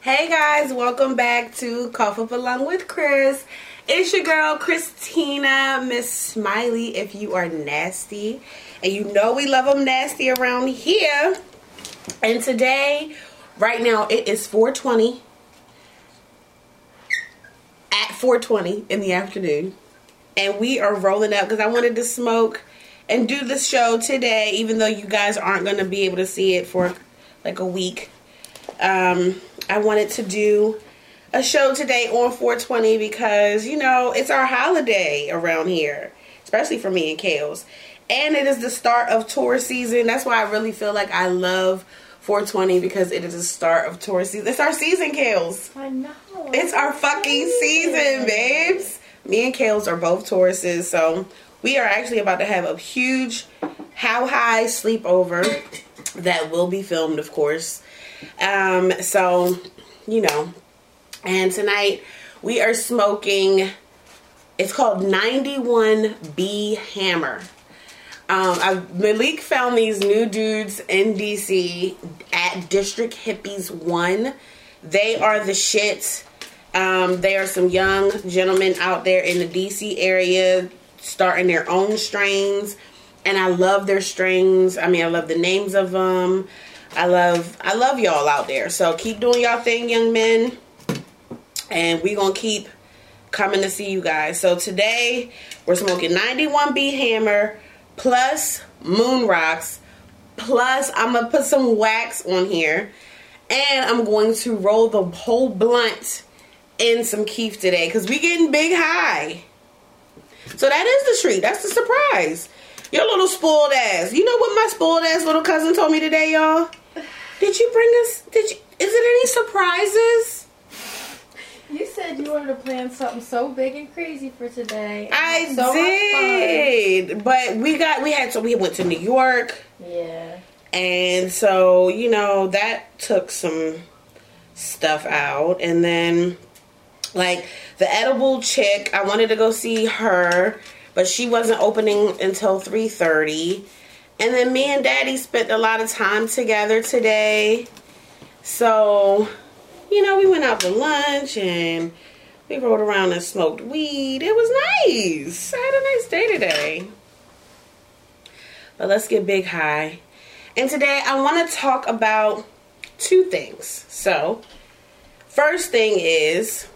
Hey guys, welcome back to Cough Up Along with Chris. It's your girl Christina Miss Smiley. If you are nasty, and you know we love them nasty around here. And today, right now, it is 420 at 420 in the afternoon, and we are rolling up because I wanted to smoke and do the show today, even though you guys aren't going to be able to see it for like a week. Um, I wanted to do a show today on 420 because, you know, it's our holiday around here, especially for me and Kales. And it is the start of tour season. That's why I really feel like I love 420 because it is the start of tour season. It's our season, Kales. I know. It's our fucking season, babes. Me and Kales are both Tauruses, so we are actually about to have a huge how high sleepover that will be filmed, of course. Um, so, you know, and tonight we are smoking. It's called 91B Hammer. Um, I, Malik found these new dudes in DC at District Hippies One. They are the shit. Um, they are some young gentlemen out there in the DC area starting their own strains, and I love their strains. I mean, I love the names of them. I love, I love y'all out there. So keep doing y'all thing, young men, and we gonna keep coming to see you guys. So today we're smoking 91B Hammer plus Moon Rocks plus I'm gonna put some wax on here and I'm going to roll the whole blunt in some keef today because we getting big high. So that is the treat. That's the surprise. Your little spoiled ass. You know what my spoiled ass little cousin told me today, y'all? Did you bring us? Did you? Is it any surprises? You said you wanted to plan something so big and crazy for today. I so did, but we got we had so we went to New York, Yeah. and so you know that took some stuff out, and then like the edible chick, I wanted to go see her, but she wasn't opening until three thirty, and then me and Daddy spent a lot of time together today, so you know, we went out to lunch and we rode around and smoked weed. It was nice. I had a nice day today. But let's get big high. And today I want to talk about two things. So, first thing is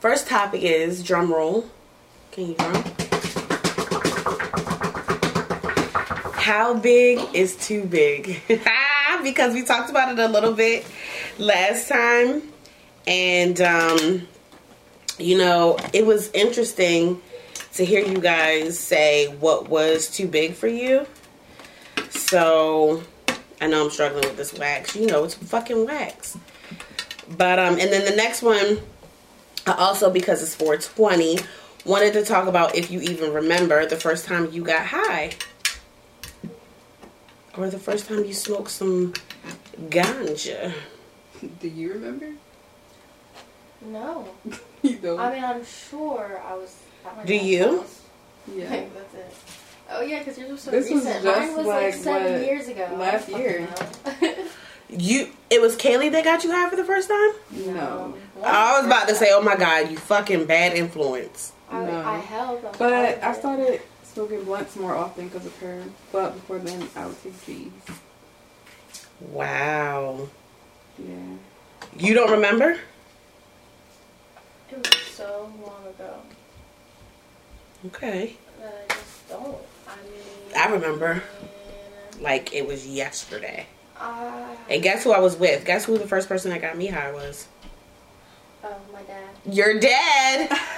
first topic is drum roll. Can you drum? How big is too big? because we talked about it a little bit last time. And um you know it was interesting to hear you guys say what was too big for you. So i know i'm struggling with this wax. You know it's fucking wax. But um and then the next one also because it's 420 wanted to talk about if you even remember the first time you got high or the first time you smoked some ganja Do you remember? No. You don't. I mean, I'm sure I was. At my Do you? house. yeah. Like, that's it. Oh yeah, because yours was so This was recent. just Mine was like, like, seven what, years ago. last year. You, it was Kaylee that got you high for the first time. No. I was about to say, oh my god, you fucking bad influence. I, No. I held. But part of I it. started smoking blunts more often because of her. But before then, I would take G's. Wow. Yeah. You don't remember? It was so long ago Okay. I just don't. I mean. I remember. Like it was yesterday. Uh, And guess who I was with? Guess who the first person that got me high was? oh, my dad. Your dad.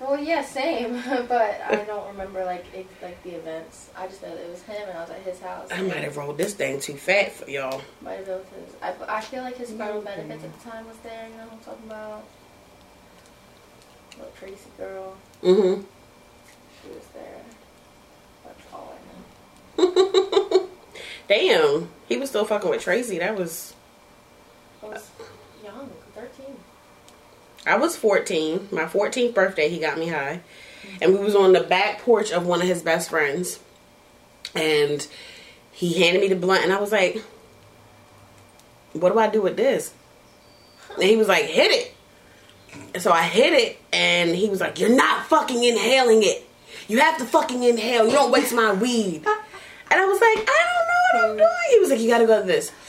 Well, yeah, same, but I don't remember like it, like the events. I just know that it was him, and I was at his house. I might have rolled this thing too fat for y'all. Might have been his. I, I feel like his spinal benefits at the time was there. You know what I'm talking about? Little Tracy girl, Mm-hmm. she was there. That's all I know. Damn. He was still fucking with Tracy. That was I was young, thirteen. I was 14. My 14th birthday, he got me high. And we was on the back porch of one of his best friends. And he handed me the blunt and I was like, what do I do with this? And he was like, hit it. So I hit it, and he was like, you're not fucking inhaling it. You have to fucking inhale. You don't waste my weed. And I was like, I don't know what I'm doing. He was like, you gotta go to this.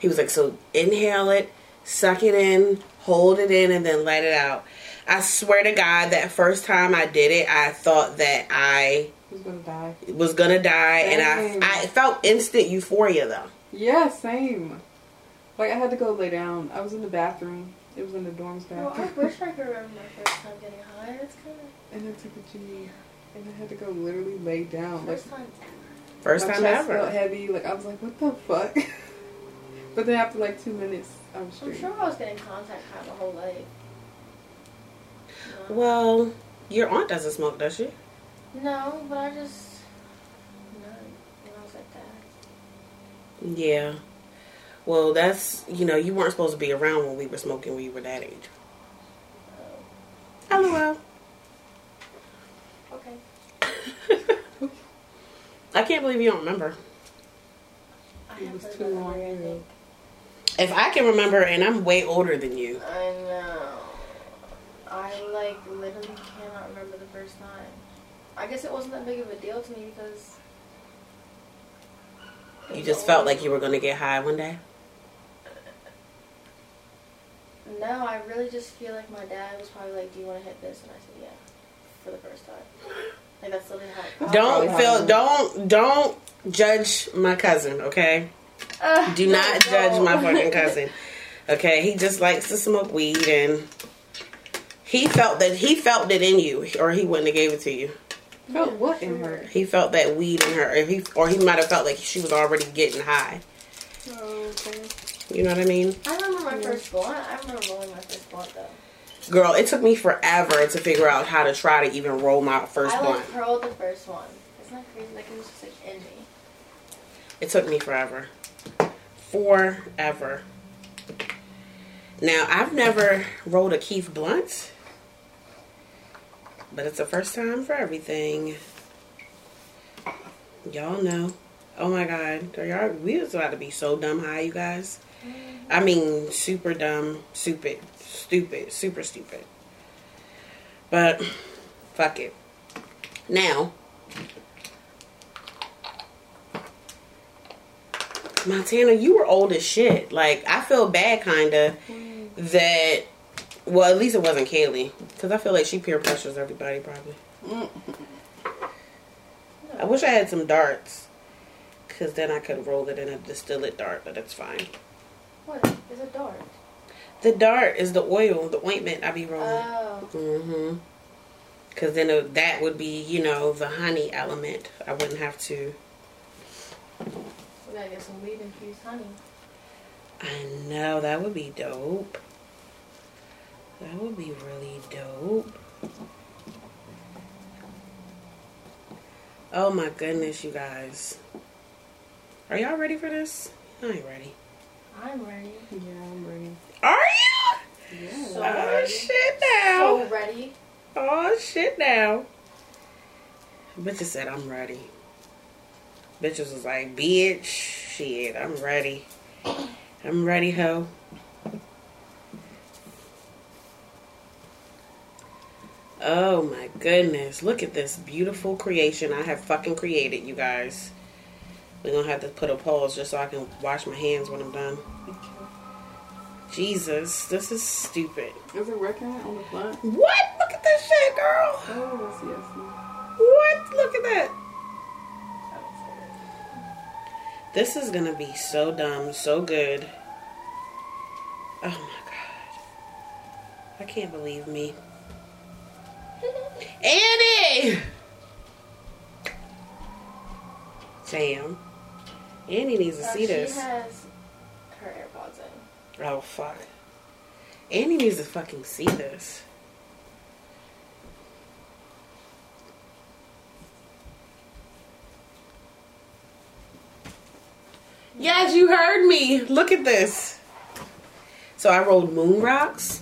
He was like, so inhale it, suck it in, hold it in, and then let it out. I swear to God, that first time I did it, I thought that I Who's gonna die? was gonna die, Same. and I I felt instant euphoria though. Yeah, same. Like I had to go lay down. I was in the bathroom. It was in the dorms Well, I wish I could remember my first time getting high. It's kind of and I took a G. And I had to go literally lay down. Like first time. First my time chest felt ever. heavy. Like I was like, what the fuck? but then after like two minutes, I was I'm straight. sure I was getting contact high my whole life. No. Well, your aunt doesn't smoke, does she? No, but I just no, when I was like that. Yeah. Well, that's you know you weren't supposed to be around when we were smoking when you were that age. Uh, LOL. okay. I can't believe you don't remember. I It was too that long ago. If I can remember, and I'm way older than you. I know. I like literally cannot remember the first time. I guess it wasn't that big of a deal to me because. You just felt like you were gonna get high one day. No, I really just feel like my dad was probably like, "Do you want to hit this?" And I said, "Yeah," for the first time. Like that's literally how. Don't feel. Don't don't judge my cousin. Okay. Uh, Do no, not judge my fucking cousin. Okay, he just likes to smoke weed, and he felt that he felt it in you, or he wouldn't have gave it to you. Felt what in her? He felt that weed in her, or he or he might have felt like she was already getting high. Oh, okay. You know what I mean? I remember my first blunt. I remember rolling my first blunt though. Girl, it took me forever to figure out how to try to even roll my first I like curled the first one. Isn't that crazy? Like it was just like in me. It took me forever. Forever. Now, I've never rolled a keef Blunt, but it's the first time for everything. Y'all know. Oh my god. Y'all, we was about to be so dumb high, you guys. I mean, super dumb, stupid, stupid, super stupid. But, fuck it. Now, Montana, you were old as shit. Like, I feel bad, kinda, that. Well, at least it wasn't Kaylee. Because I feel like she peer pressures everybody, probably. I wish I had some darts. Because then I could roll it in a distillate dart, but it's fine. What is a dart? The dart is the oil, the ointment I be rolling. Oh, Mm-hmm. Because then uh, that would be, you know, the honey element. I wouldn't have to. We gotta get some weed infused honey. I know that would be dope. That would be really dope. Oh my goodness, you guys. Are y'all ready for this? I ain't ready. I'm ready. Yeah, I'm ready. Are you? Yeah. So oh ready. shit now. So now. ready. Oh shit now. Bitches said I'm ready. Bitches was like, bitch, shit, I'm ready. I'm ready, ho. Oh my goodness. Look at this beautiful creation I have fucking created, you guys. We're gonna have to put a pause just so I can wash my hands when I'm done. Jesus, this is stupid. Is it record on the front? What? Look at this shit, girl. Oh, see, I What? Look at that. This is gonna be so dumb, so good. Oh my god. I can't believe me. Annie! Damn. Annie needs to see she this. has her AirPods in. Oh fuck. Annie needs to fucking see this. Yes, you heard me. Look at this. So I rolled moon rocks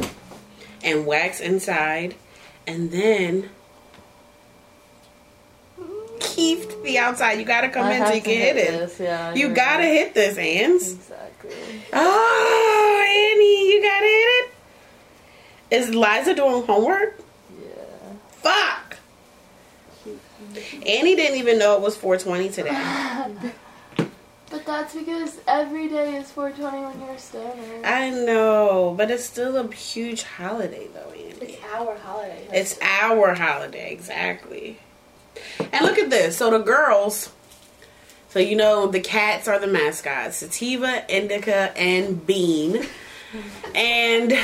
and wax inside, and then keefed the outside. You gotta come in so you can hit it. yeah. You gotta hit this, Ans. Exactly. Oh, Annie, you gotta hit it. Is Liza doing homework? Yeah. Fuck. Annie didn't even know it was 420 today. That's because every day is 420 when you're a stoner. I know, but it's still a huge holiday, though, Andy. It's our holiday. It's our holiday, exactly. And look at this. So the girls, so you know the cats are the mascots: Sativa, Indica, and Bean. And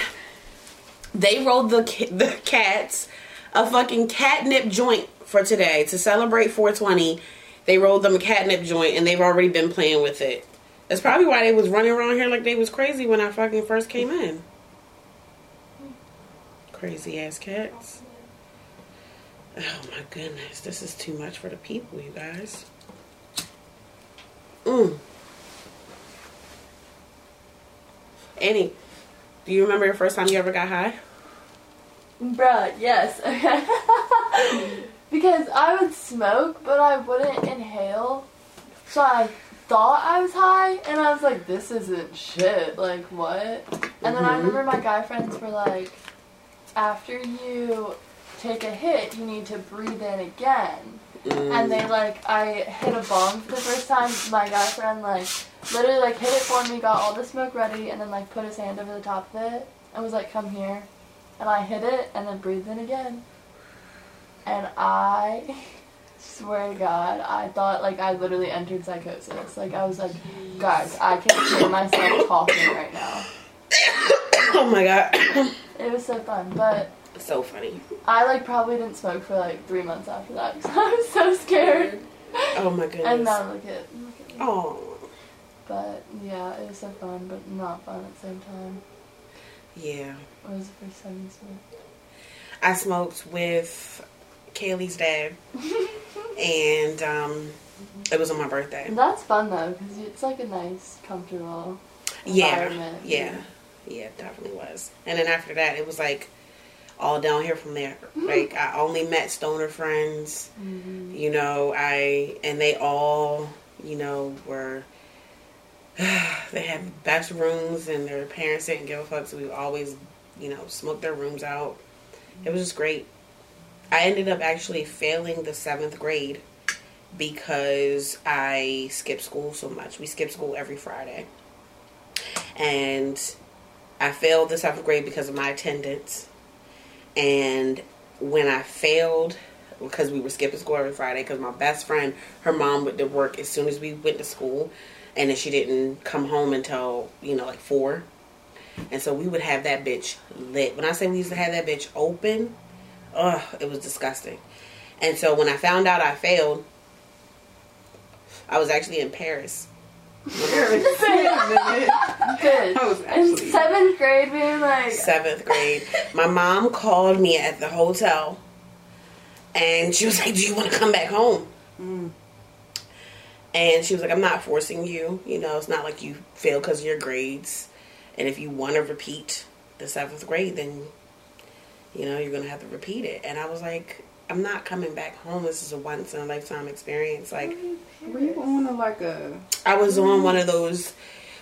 they rolled the the cats a fucking catnip joint for today to celebrate 420. They rolled them a catnip joint, and they've already been playing with it. That's probably why they was running around here like they was crazy when I fucking first came in. Crazy ass cats. Oh my goodness, this is too much for the people, you guys. Mm. Annie, do you remember your first time you ever got high? Bruh, yes. because I would smoke, but I wouldn't inhale. So I thought I was high, and I was like, this isn't shit. Like, what? And then I Mhm. remember my guy friends were like, after you take a hit, you need to breathe in again. Mm. And they like, I hit a bomb for the first time. My guy friend like, literally like hit it for me, got all the smoke ready, and then like put his hand over the top of it, and was like, come here. And I hit it, and then breathed in again. And I swear to God, I thought like I literally entered psychosis. Like I was like, guys, I can't hear myself talking right now. oh my god, It was so fun, but so funny. I like probably didn't smoke for like three months after that because I was so scared. Oh my goodness. And now look at look at me. Oh, But yeah, it was so fun, but not fun at the same time. yeah. What was the first time you smoked? I smoked with Kaylee's dad, and um, it was on my birthday. That's fun though, because it's like a nice, comfortable Yeah, environment. yeah, yeah, it definitely was. And then after that, it was like all down here from there. Like I only met stoner friends. Mhm. You know, I and they all, you know, were they had the best rooms and their parents didn't give a fuck, so we always, you know, smoked their rooms out. It was just great. I ended up actually failing the seventh grade because I skipped school so much. We skipped school every Friday. And I failed the seventh grade because of my attendance. And when I failed, because we were skipping school every Friday, because my best friend, her mom would to work as soon as we went to school, and then she didn't come home until you know like four, and so we would have that bitch lit. When I say we used to have that bitch open, ugh, it was disgusting. And so when I found out I failed, I was actually in Paris. Good. I was In seventh grade, being like, seventh grade. My mom called me at the hotel, and she was like, "Do you want to come back home?" Mm. And she was like, "I'm not forcing you. You know, it's not like you fail because of your grades. And if you want to repeat the seventh grade, then you know you're gonna have to repeat it." And I was like, "I'm not coming back home. This is a once in a lifetime experience. Like, Were you on a, like a? I was on one of those."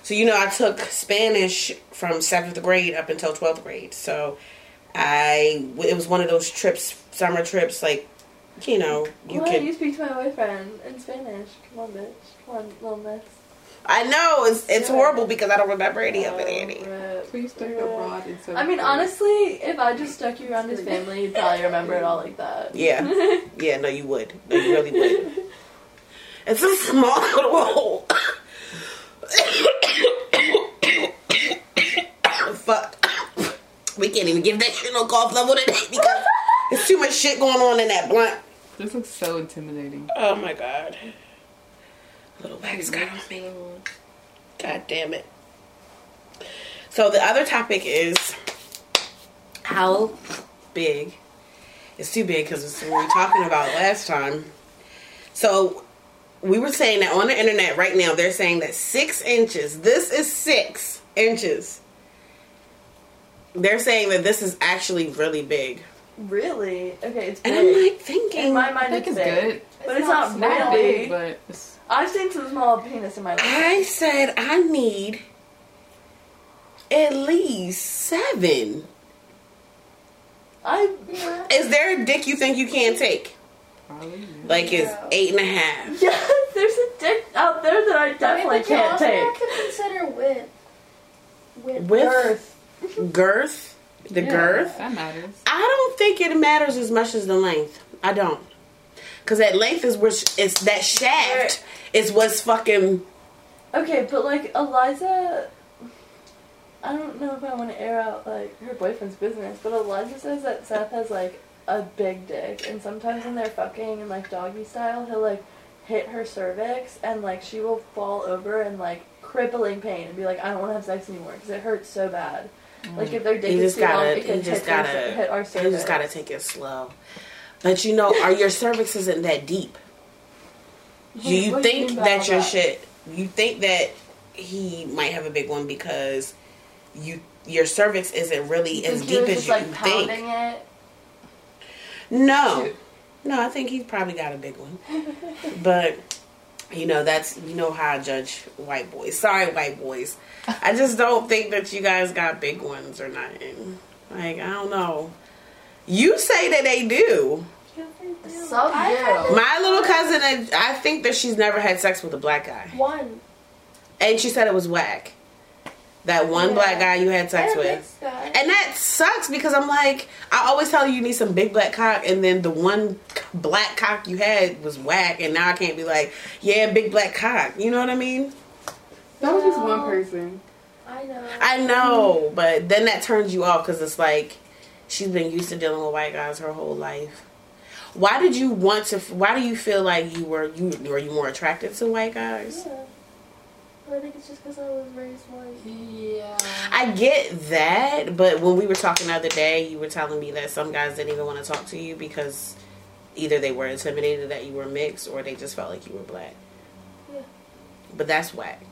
So you know, I took Spanish from seventh grade up until twelfth grade. So I it was one of those trips, summer trips, like you know, you Why could. you speak to my boyfriend in Spanish? Come on, bitch. Come on, little miss. I know it's it's Yeah. horrible because I don't remember any of it, Oh, Annie. rip, So stuck abroad in seventh I mean, honestly, if I just stuck you around his family, you'd probably remember it all like that. Yeah, yeah, no, you would. No, you really would. It's a small little hole. Fuck. We can't even give that shit no cough level today because there's too much shit going on in that blunt. This looks so intimidating. Oh my god. Little wax got on me. God damn it. So the other topic is how big. It's too big because it's what we were talking about last time. So we were saying that on the internet right now they're saying that six inches. This is six inches. They're saying that this is actually really big, Really? Okay, it's big. and I'm like thinking, in my I mind, think it's it's big. good. But it's, not, It's not really big, but it's I've seen some small penis in my life. I said I need at least seven. I Yeah. Is there a dick you think you can't take? Probably. Like it's No. eight and a half. yes, there's a dick out there that I I mean, definitely but you can't also take. have to consider width. Width. With girth, the Yeah, girth. That matters. I don't think it matters as much as the length. I don't. Cause that length is which it's that shaft is what's fucking Okay, but like Eliza, I don't know if I want to air out like her boyfriend's business, but Eliza says that Seth has like a big dick, and sometimes when they're fucking in like doggy style, he'll like hit her cervix, and like she will fall over in like crippling pain and be like, I don't want to have sex anymore because it hurts so bad. Mm. Like if their dick You is too long, gotta- it can just hit, gotta- hit our you cervix. just gotta take it slow. But you know, are your cervix isn't that deep. You, you What do you think that all your that? shit you think that he might have a big one because you your cervix isn't really as Think he deep was as just you like think. it. No. No, I think he's probably got a big one. but you know, that's you know how I judge white boys. Sorry, white boys. I just don't think that you guys got big ones or nothing. Like, I don't know. You say that they do. Yeah, they do. Some I do. had My little cousin, I think that she's never had sex with a black guy. one. And she said it was whack. That one Yeah. black guy you had sex And with. mixed. And that sucks because I'm like, I always tell you you need some big black cock, and then the one black cock you had was whack, and now I can't be like, yeah, big black cock. You know what I mean? That was just one person. I know. I know, but then that turns you off because it's like she's been used to dealing with white guys her whole life. Why did you want to? Why do you feel like you were you were you more attracted to white guys? Yeah. I think it's just because I was raised white. Yeah. I get that, but when we were talking the other day, you were telling me that some guys didn't even want to talk to you because either they were intimidated that you were mixed or they just felt like you were black. Yeah. But that's whack.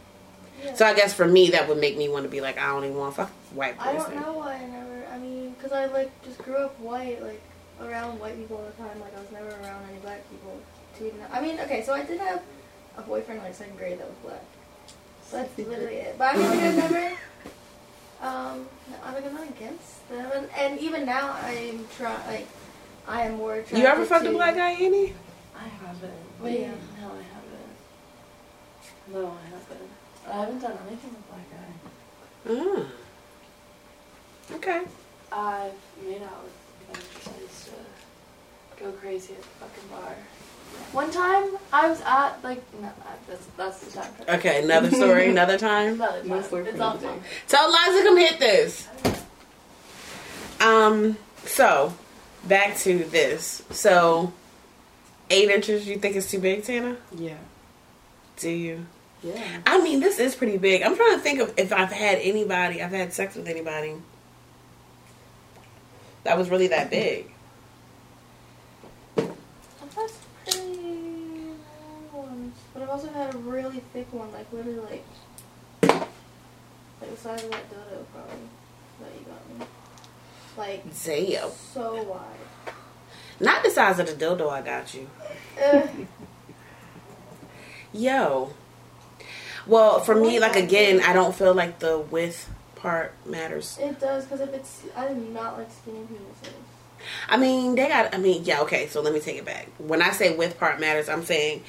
Yeah. So I guess for me, that would make me want to be like, I don't even want to fuck white boys. I don't know why I never. I mean, because I like just grew up white, like around white people all the time. Like I was never around any black people. To even, I mean, okay, so I did have a boyfriend like second grade that was black. That's literally it. But I mean, like, I've never. Um, I'm like I'm not against them, and, and even now I'm trying. Like, I am more. Attracted You ever fucked to, a black guy, Annie? I haven't. Wait. Wait, no, I haven't. No, I haven't. I haven't done anything with black guy. Mm. Okay. I've made out with them. I used to go crazy at the fucking bar. One time, I was at like no, that's that's the time. Okay, another story, another time. Another time. No story it's all time. Tell Liza come hit this. Um, so back to this. So eight inches you think is too big, Tana? Yeah. Do you? Yeah. I mean, this is pretty big. I'm trying to think of if I've had anybody, I've had sex with anybody that was really that big. I've had pretty long ones, but I've also had a really thick one, like literally like like the size of that dodo probably that you got me. Like Damn. so wide. Not the size of the dildo I got you. Yo. Well, for me, like again, I don't feel like the width part matters. it does because if it's I do not like skinny penises. I mean, they got. I mean, yeah, okay. So let me take it back. When I say width part matters, I'm saying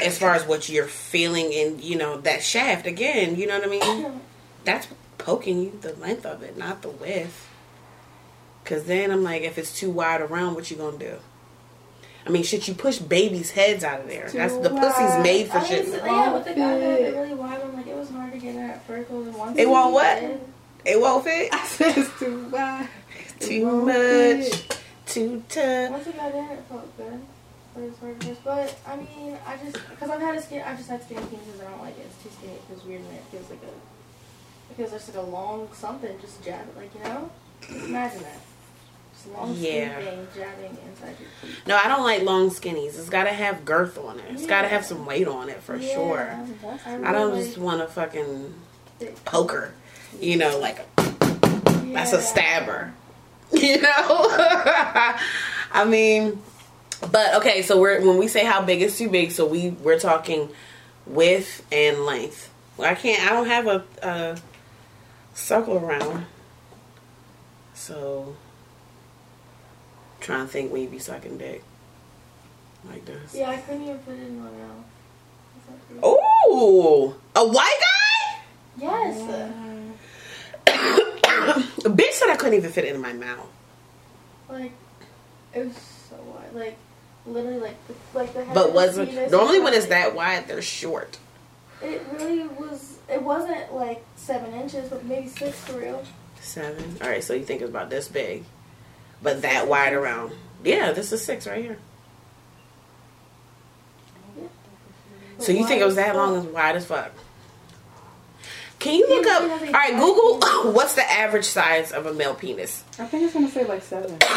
as far as what you're feeling and you know that shaft again. You know what I mean? That's poking you the length of it, not the width. Cause then I'm like, if it's too wide around, what you gonna do? I mean, should you push babies' heads out of there. Too That's the Wide. pussy's made for I shit. yeah, with the guy that really wide it was hard to get at first. It was once It won't what? It won't fit. I said it's too wide. It Too much. fit. Too tough. Once it got in, it felt good. But it's hard. But I mean, I just because I've had a skin, I've just had skinny penises. I don't like it. It's too skinny. It feels weird and it feels like a it feels just like a long something. Just jab it, like you know. Imagine that. Long Yeah. skinny thing jabbing inside your teeth. No, I don't like long skinnies. It's got to have girth on it. It's got to have some weight on it for Yeah, sure. I really don't just want a fucking poker. You know, like that's a stabber. You know? I mean, but okay, so we're when we say how big is too big, so we we're talking width and length. I can't I don't have a, a circle around. So, trying to think when you be sucking dick like this. Yeah, I couldn't even fit it in my mouth. Oh. Ooh, a white guy? Yes. A bitch said I couldn't even fit it in my mouth. Like, it was so wide. Like, literally, like, the, like the head But was the penis normally when it's that wide, they're short. It really was. It wasn't like seven inches, but maybe six for real. Seven. All right, so you think it's about this big, but that wide around. Yeah, this is six right here. So you think it was that long fuck. as wide as fuck? Can you look up? but All it has a right, wide Google. What's the average size of a male penis? I think it's gonna say like seven.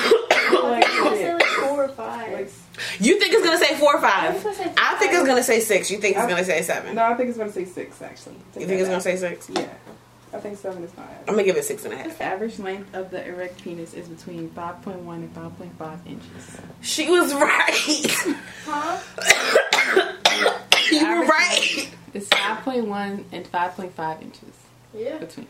Like, say like four or five. like, You think it's gonna say four or five? was gonna say I think it's gonna say six. You think it's gonna say seven? no, I think it's gonna say six actually. You think it's gonna say six? Yeah, I think seven is fine. I'm gonna give it six and a half. The average length of the erect penis is between 5.1 and 5.5 inches. She was right. Huh? you were right. It's 5.1 and 5.5 inches Yeah. between.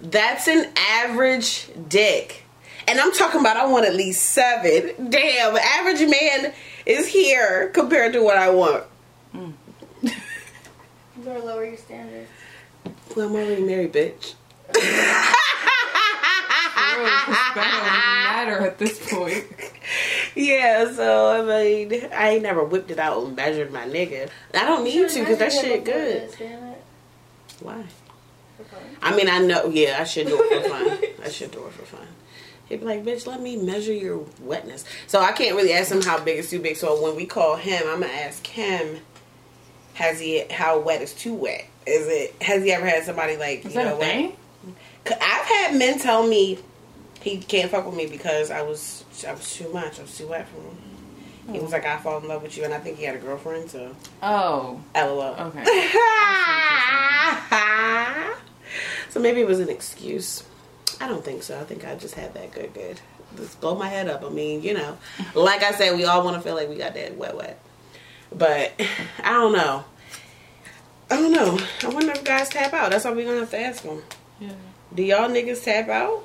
That's an average dick. And I'm talking about I want at least seven. Damn, average man is here compared to what I want. Mm. You gotta lower your standards. Well, I'm already married, bitch. Matter at this point. yeah, so I mean, I ain't never whipped it out and measured my nigga. I don't need to because that shit good. It. Why? I mean, I know. Yeah, I should do it for fun. I should do it for fun. He'd be like, "Bitch, let me measure your wetness." So I can't really ask him how big is too big. So when we call him, I'm gonna ask him, "Has he? How wet is too wet? Is it? Has he ever had somebody like Is you that know what? I've had men tell me he can't fuck with me because I was I was too much. I was too wet for him. He was like, "I fall in love with you," and I think he had a girlfriend. So, Oh, lol. okay. so maybe it was an excuse. I don't think so. I think I just had that good, good. Just blow my head up. I mean, you know, like I said, we all want to feel like we got that wet, wet. But I don't know. I don't know. I wonder if guys tap out. That's all we're gonna have to ask them. Yeah. Do y'all niggas tap out?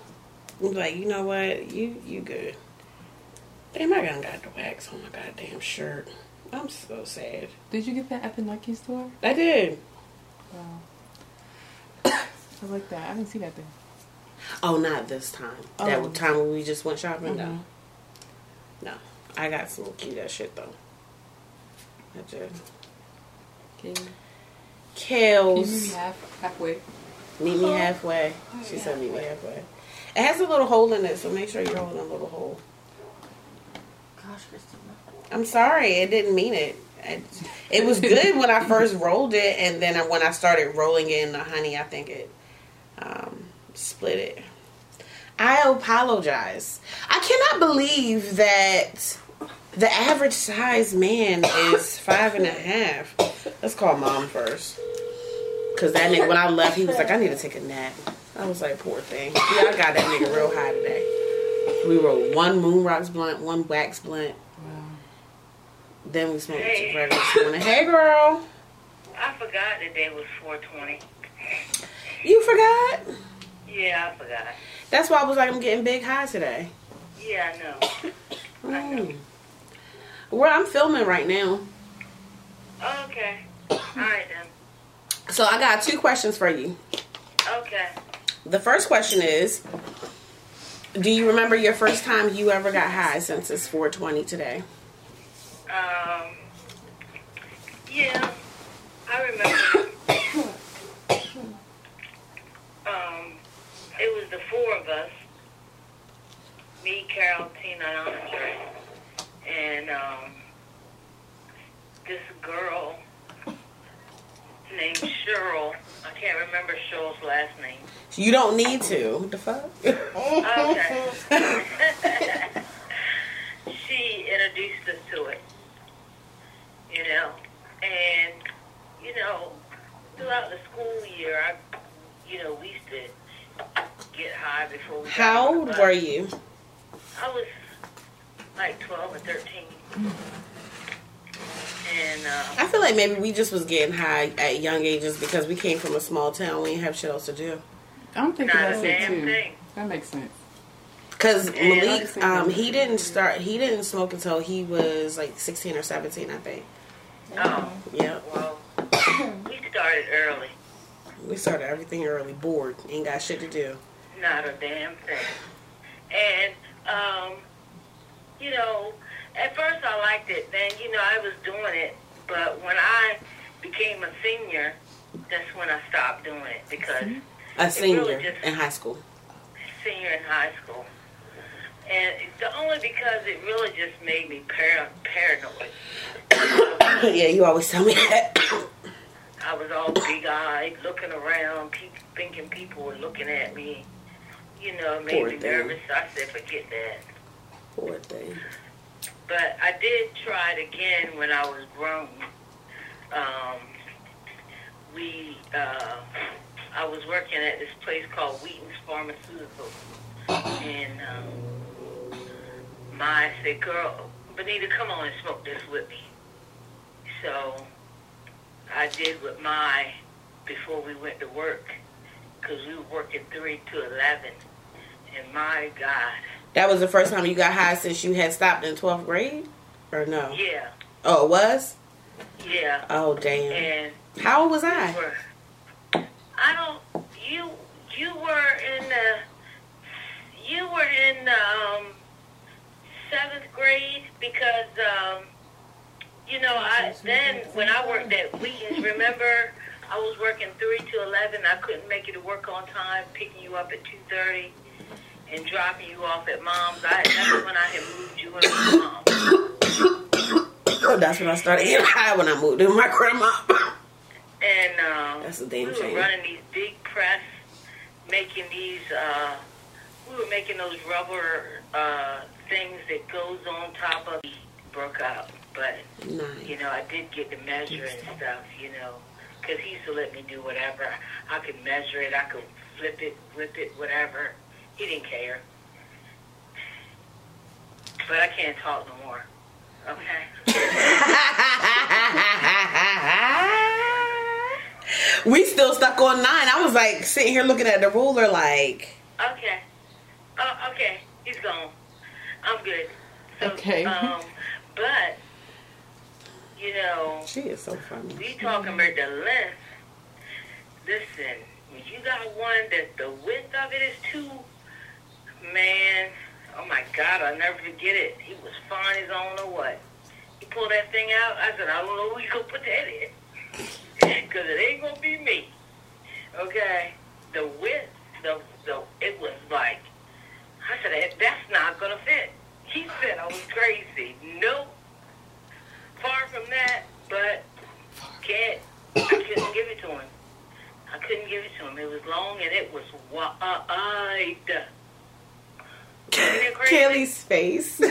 I'm like, you know what? You you good. Damn, I done got the wax on my goddamn shirt. I'm so sad. Did you get that at the Nike store? I did. Wow. I like that. I didn't see that thing. Oh, not this time. Oh. That time when we just went shopping. No, Mhm. no. I got some cute ass shit though. I did. Can meet me Kales. half, halfway? Meet me halfway. She said meet me halfway. It has a little hole in it, so make sure you're holding a little hole. Gosh, Christina. I'm sorry, it didn't mean it. I, it was good when I first rolled it, and then when I started rolling it in the honey, I think it um, split it. I apologize. I cannot believe that the average size man is five and a half. Let's call mom first. Cause that nigga, when I left, he was like, "I need to take a nap." I was like, "Poor thing." Yeah, I got that nigga real high today. We rolled one moon rocks blunt, one wax blunt. Wow. Then we smoked Hey. some regular morning. Hey, girl. I forgot the day was 420. You forgot? Yeah, I forgot. That's why I was like, I'm getting big high today. Yeah, I know. I know. Mm. Well, I'm filming right now. Okay. All right then. So I got two questions for you. Okay. The first question is Do you remember your first time you ever got high since it's 420 today? Um. Yeah, I remember. um, it was the four of us. Me, Carol, Tina, and Andre, and um, this girl named Cheryl. I can't remember Cheryl's last name. You don't need to. What the fuck? Okay. she introduced us to it, you know, and you know, throughout the school year, I, you know, we used to get high before we. How old were you? I was like twelve or thirteen, and um, I feel like maybe we just was getting high at young ages because we came from a small town. We didn't have shit else to do. I'm thinking Not a that's it damn too. thing. That makes sense. Cause Malik, um, he didn't start. He didn't smoke until he was like sixteen or seventeen, I think. Oh, Yeah, well, we started early. we started everything early. Bored, ain't got shit to do. Not a damn thing. And, um, you know, at first I liked it. Then, you know, I was doing it. But when I became a senior, that's when I stopped doing it because A senior really just- in high school. senior in high school. And it's only because it really just made me par- paranoid. yeah, you always tell me that. I was all big-eyed, looking around, pe- thinking people were looking at me. You know, it made Poor me thing. nervous. I said, forget that. Poor thing. But I did try it again when I was grown. Um, we, uh, I was working at this place called Wheaton's Pharmaceuticals, and um, my I said, "Girl, Benita, come on and smoke this with me." So I did with my before we went to work because we were working three to eleven, and my God, That was the first time you got high since you had stopped in twelfth grade, or no? yeah, Oh, it was. yeah, Oh, damn. and. How old was I? Were, I don't. You you were in the. You were in um, seventh grade because um, you know I then when I worked at Wheaton's, remember I was working three to eleven. I couldn't make it to work on time, picking you up at two thirty and dropping you off at mom's. I that's when I had moved you in with mom. Oh, that's when I started getting high when I moved in with my grandma. And um, That's a damn we shame. were running these big press, making these. Uh, we were making those rubber uh, things that goes on top of. Broke out, but you know I did get to measure and stuff. You know, because he used to let me do whatever. I could measure it. I could flip it, whip it, whatever. He didn't care. But I can't talk no more. Okay. we still stuck on nine. I was like sitting here looking at the ruler, like, Okay. Oh, okay. He's gone. I'm good. So, Okay. Um, but you know, she is so funny. we talking about the length. Listen, when you got one that the width of it is two, man. Oh my God, I'll never forget it. He was fine as I know what. He pulled that thing out. I said, I don't know who you gonna put that in, because it ain't gonna be me. Okay, the width, the the it was like. I said, that's not gonna fit. He said I was crazy. Nope. Far from that, but can't. I couldn't give it to him. I couldn't give it to him. It was long and it was wide. Uh, uh, Isn't it crazy? Kelly's face.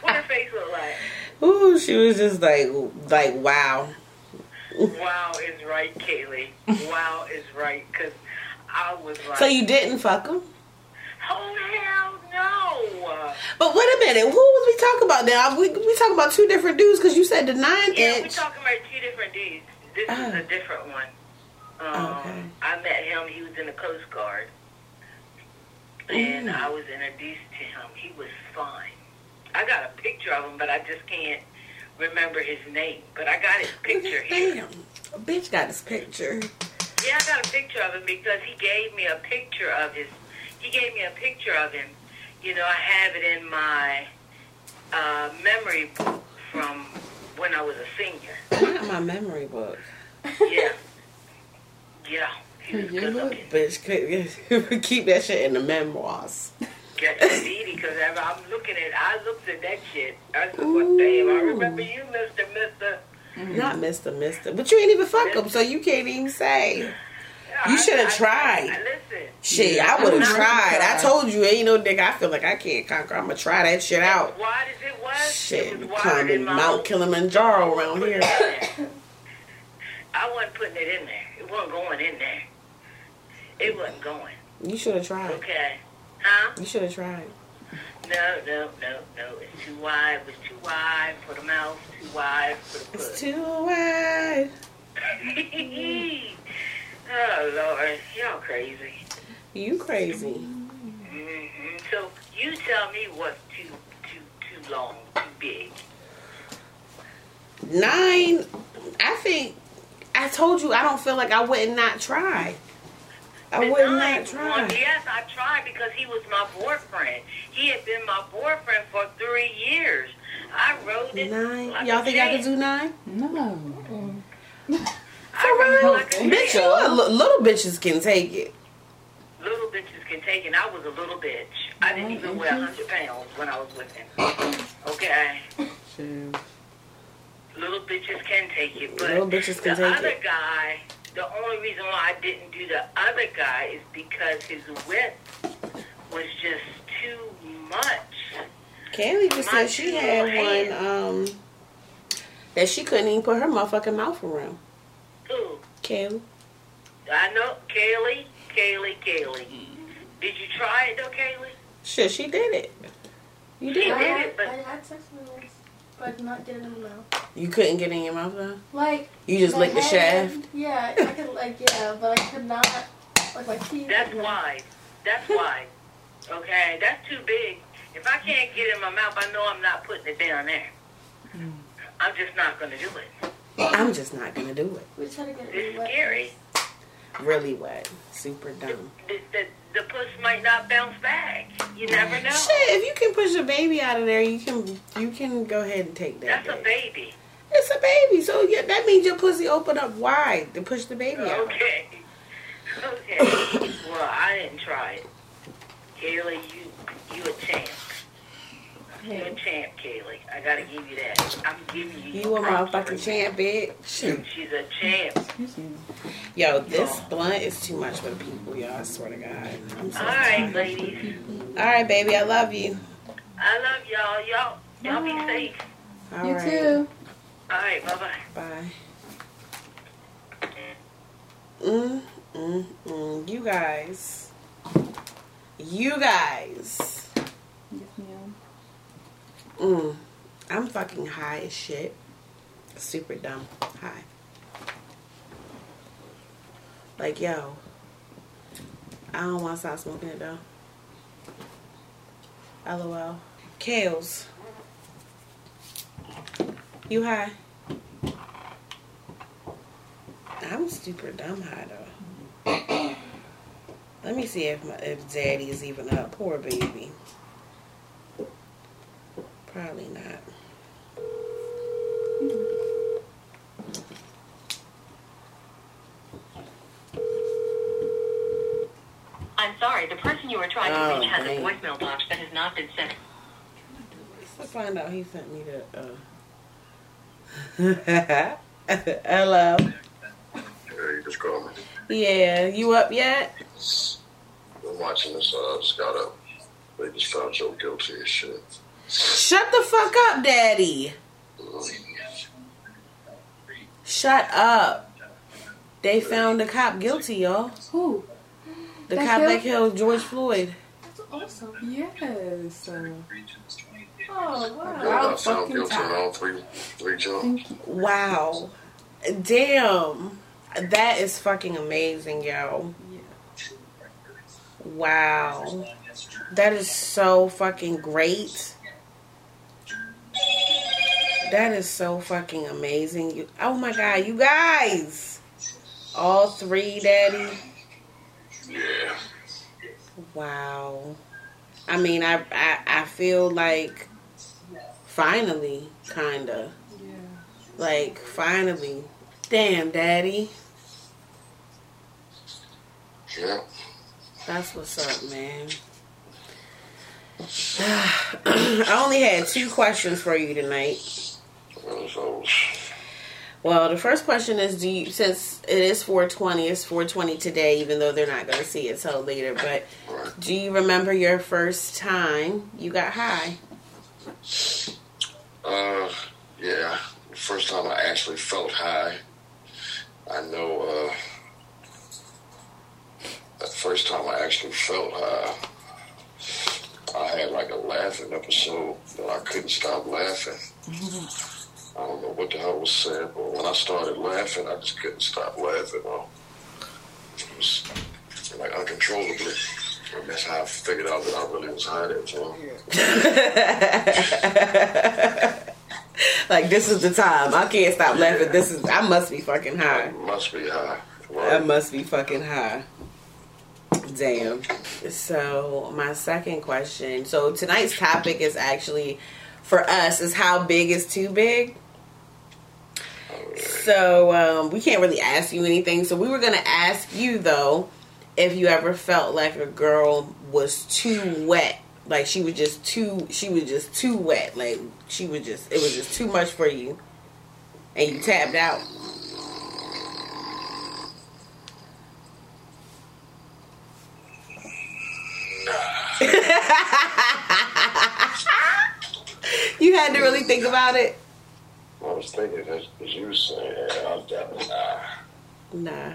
What her face look like? Ooh, she was just like, like, wow. Wow is right, Kaylee. Wow is right, because I was like, So you didn't fuck him? oh hell no. But wait a minute, who was we talking about now? We we talking about two different dudes because you said the nine Yeah, we're inch. talking about two different dudes. This Oh. is a different one. Um, Okay. I met him. He was in the Coast Guard, and I was introduced to him. He was fine. I got a picture of him, but I just can't remember his name. But I got his picture here. Damn, a bitch got his picture. Yeah, I got a picture of him because he gave me a picture of his. He gave me a picture of him. You know, I have it in my uh, memory book from when I was a senior. My memory book. Yeah. Yeah. He was Your good yearbook? looking. Bitch, keep that shit in the memoirs. Yeah, indeed, because I'm looking at, I looked at that shit. I said, well, damn, I remember you, Mister, Mister. Mm-hmm. Not Mister Mister, but you ain't even fuck him, so you can't even say. You shoulda tried. I, listen, Shit, Yeah, I would have tried. I told you, ain't no dick. I feel like I can't conquer. I'm gonna try that shit out. wide as it was, Shit, it was climbing Mount Kilimanjaro around here. I wasn't putting it in there. It wasn't going in there. It wasn't going. You should have tried. Okay. Huh? You should have tried. No, no, no, no. It's too wide. It was too wide for the mouth. Too wide for the It's pussy. too wide. Oh Lord, y'all crazy. You crazy. hmm So you tell me what's too too too long, too big. Nine. I think I told you I don't feel like I would not try. I The would nine not try. one, yes, I tried because he was my boyfriend. He had been my boyfriend for three years. I rode it. Nine. Like Y'all a think I champ. could do nine? No. I rode like Bitch, you champ. a little bitches can take it. Little bitches can take it. I was a little bitch. I didn't even weigh a hundred pounds when I was with him. Okay. Shit. Little bitches can take it, but Little bitches can the take other it. guy, the only reason why I didn't do the other guy is because his width was just too much. Kaylee just My said she had little one um that she couldn't even put her motherfucking mouth around. Ooh, Kaylee. I know, Kaylee, Kaylee, Kaylee. Did you try it though, Kaylee? Shit, she did it. You I did. did it, but- I had sex with her once, but I did not get it in the mouth. You couldn't get in your mouth though? Like You just licked the head, shaft? Yeah, I could like yeah, but I could not like my teeth. That's like, wide. That's wide. Okay, that's too big. If I can't get it in my mouth, I know I'm not putting it down there. Hmm. I'm just not going to do it. I'm just not gonna do it. We just had to get it It's really wet. scary. Really wet. Super dumb. the, the, the puss might not bounce back. You never know. Shit, if you can push a baby out of there, you can you can go ahead and take that. That's a baby. baby. It's a baby, so yeah, that means your pussy open up wide to push the baby out. Okay. Okay. well, I didn't try it. Kaylee, you you a champ. You a champ, Kaylee. I gotta give you that. I'm giving you. You a motherfucking champ, bitch. She's a champ. Yo, this blunt is too much for the people, y'all. I swear to God. I'm so All right, tired. ladies. All right, baby. I love you. I love y'all. Y'all, y'all be safe. All you right. too. All right, bye bye. Bye. Mm, mm, mm. You guys. You guys. Yes, ma'am. Mm. I'm fucking high as shit. Super dumb. High. Like, yo. I don't want to stop smoking it though. LOL. Kales. You high? I'm super dumb high though. Let me see if my, if Zaddy is even up. Poor baby. Probably not. I'm sorry, the person you are trying to Oh, reach has dang. a voicemail box that has not been sent. Let's find out he sent me the. Uh... Hello. Yeah, you just called me. Yeah, you up yet? I'm watching this. Uh, I just got up. They just found Joe guilty as shit. Shut the fuck up, Daddy. Shut up. They found the cop guilty, y'all. Who? The That cop that killed- killed George Floyd. That's awesome. Yes. Oh They wow. got found guilty on all three, three jumps. Wow. Damn. That is fucking amazing, yo. Wow. That is so fucking great. That is so fucking amazing. You, oh my god, you guys. All three, Daddy. Yeah. Wow. I mean, I I, I feel like finally, kinda. Yeah. Like, finally. Damn, Daddy. Yeah. That's what's up, man. I only had two questions for you tonight. Well, the first question is do you since it is 420, it's 420 today, even though they're not gonna see it till later, but right. do you remember your first time you got high? Uh, yeah. The first time I actually felt high, I know, uh, that first time I actually felt high, I had like a laughing episode, but I couldn't stop laughing. I don't know what the hell was said, but when I started laughing, I just couldn't stop laughing. Uh, was like uncontrollably. And that's how I figured out that I really was high that time. like this is the time. I can't stop laughing. This is I must be fucking high. I must be high. I must be fucking high. Damn. So my second question. So tonight's topic is actually for us is how big is too big. So um, we can't really ask you anything. So we were gonna ask you though if you ever felt like a girl was too wet, like she was just too, she was just too wet, like she was just, it was just too much for you, and you tapped out. You had to really think about it. I was thinking as, as you were saying, I was definitely nah. Nah.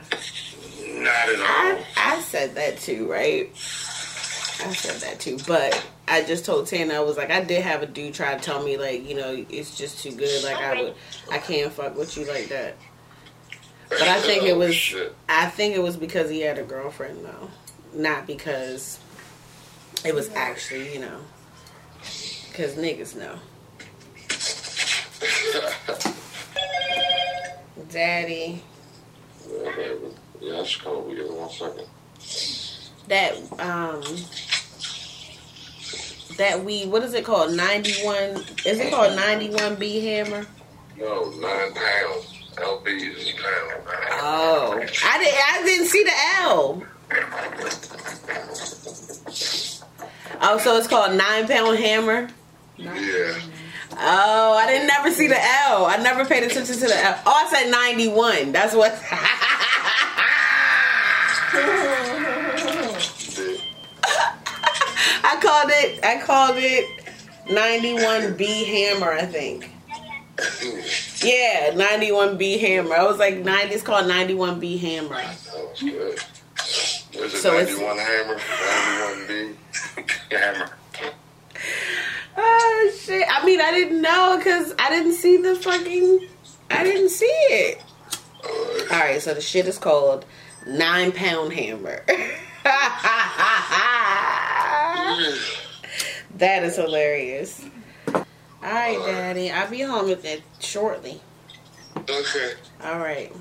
Not at all. I, I said that too, right? I said that too, but I just told Tana I was like, I did have a dude try to tell me like, you know, it's just too good. Like I would, I can't fuck with you like that. But I think it Oh, was, shit. I think it was because he had a girlfriend though, not because it was actually, you know, because niggas know. Daddy, Okay, yeah, that's cool. We give it one second. that um that we what is it called 91 is it called 91b hammer No, nine pounds. LB is pound. oh i didn't i didn't see the l oh so it's called nine pound hammer Yeah. Oh i didn't never see the l i never paid attention to the l oh i said 91 that's what i called it i called it 91b hammer i think Yeah, 91B Hammer. I was like 90. It's called 91B Hammer. That was good. There's a So it's- 91 hammer, 91B hammer. Oh shit! I mean, I didn't know because I didn't see the fucking. I didn't see it. All right, so the shit is called Nine Pound Hammer. that is hilarious. All right, Daddy. I'll be home with it shortly. okay. All right.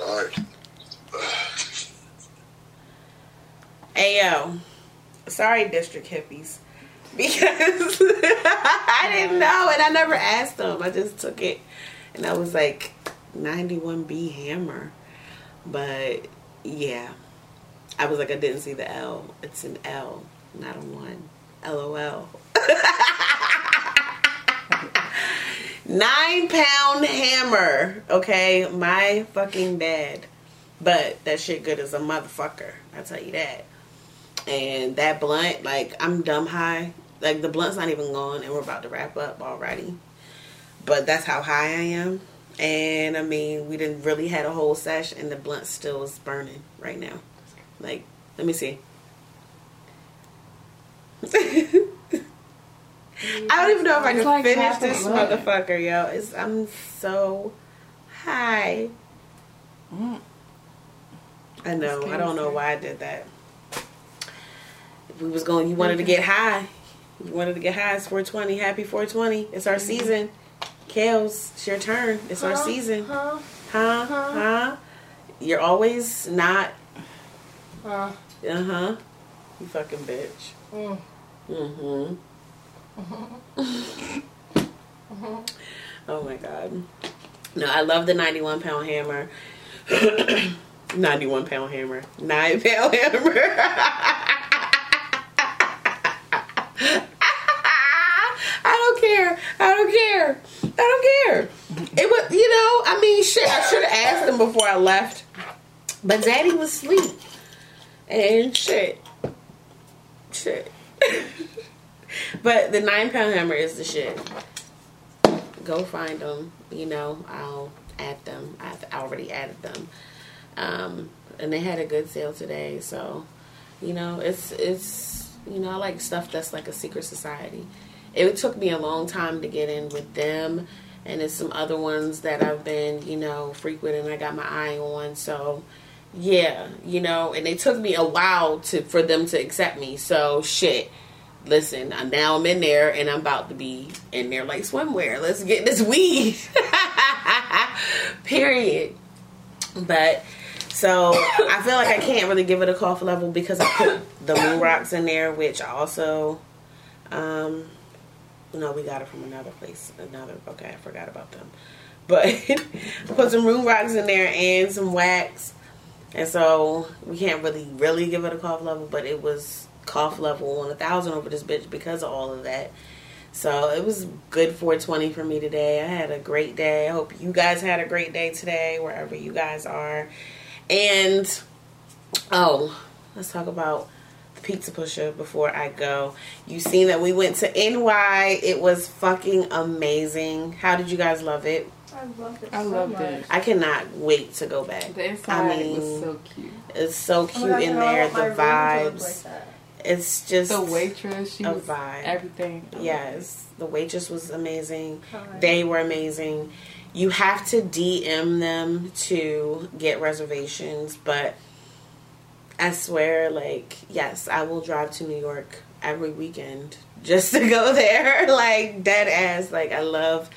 All right. Ayo. Sorry, district hippies. Because I didn't know and I never asked them. I just took it and I was like 91B hammer. But yeah. I was like I didn't see the L. It's an L, not a one. LOL. Nine pound hammer. Okay, my fucking dad. But that shit good as a motherfucker. I tell you that. And that blunt, like I'm dumb high. Like the blunt's not even gone, and we're about to wrap up already. But that's how high I am. And I mean, we didn't really had a whole sesh, and the blunt still is burning right now. Like, let me see. I don't even know if I can like finish this blunt. motherfucker, yo. It's, I'm so high. Mm. I know. I don't know why I did that. If we was going, you wanted to get high. You wanted to get high. It's 420. Happy 420. It's our season. Kales, it's your turn. It's our season. Huh? Huh? Huh? Huh? You're always not. Huh? Uh huh. You fucking bitch. Mm hmm. Mm hmm. oh my god. No, I love the 91 pound hammer. 91 pound hammer. 9 pound hammer. I don't care. I don't care. I don't care. It was, you know, I mean, shit, I should have asked him before I left. But daddy was asleep. And shit. Shit. but the nine pound hammer is the shit. Go find them. You know, I'll add them. I've already added them. Um, and they had a good sale today. So, you know, it's, it's, you know, I like stuff that's like a secret society. It took me a long time to get in with them. And there's some other ones that I've been, you know, frequent and I got my eye on. So, yeah, you know, and it took me a while to for them to accept me. So shit. Listen, I'm now I'm in there and I'm about to be in there like swimwear. Let's get this weed. Period. But so I feel like I can't really give it a cough level because I put the moon rocks in there, which also um no, we got it from another place. Another okay, I forgot about them. But put some moon rocks in there and some wax. And so we can't really really give it a cough level, but it was cough level on a thousand over this bitch because of all of that. So it was good 420 for me today. I had a great day. I hope you guys had a great day today, wherever you guys are. And oh, let's talk about pizza pusher before I go. You seen that we went to NY. It was fucking amazing. How did you guys love it? I loved it. I so loved much. it. I cannot wait to go back. The inside I mean, was so cute. It's so Oh cute gosh, in and there. The room to look vibes. like. It's just The waitress, she a was vibe. everything. Yes, the waitress was amazing. Hi. They were amazing. You have to DM them to get reservations, but I swear, like, yes, I will drive to New York every weekend just to go there. Like, dead ass. Like, I love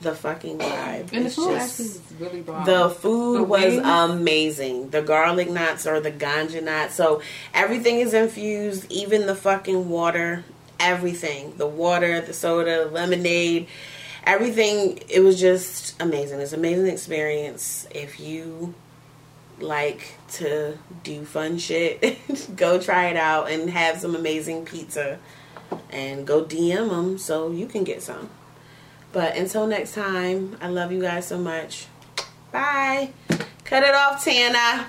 the fucking vibe. And the It's food just- actually really bomb. the food The was amazing. The garlic knots or the ganja knots. So everything is infused, even the fucking water, everything. The water, the soda, lemonade, everything. It was just amazing. It's an amazing experience. If you like to do fun shit, go try it out and have some amazing pizza and go DM them so you can get some. But until next time, I love you guys so much. Bye. Cut it off, Tana.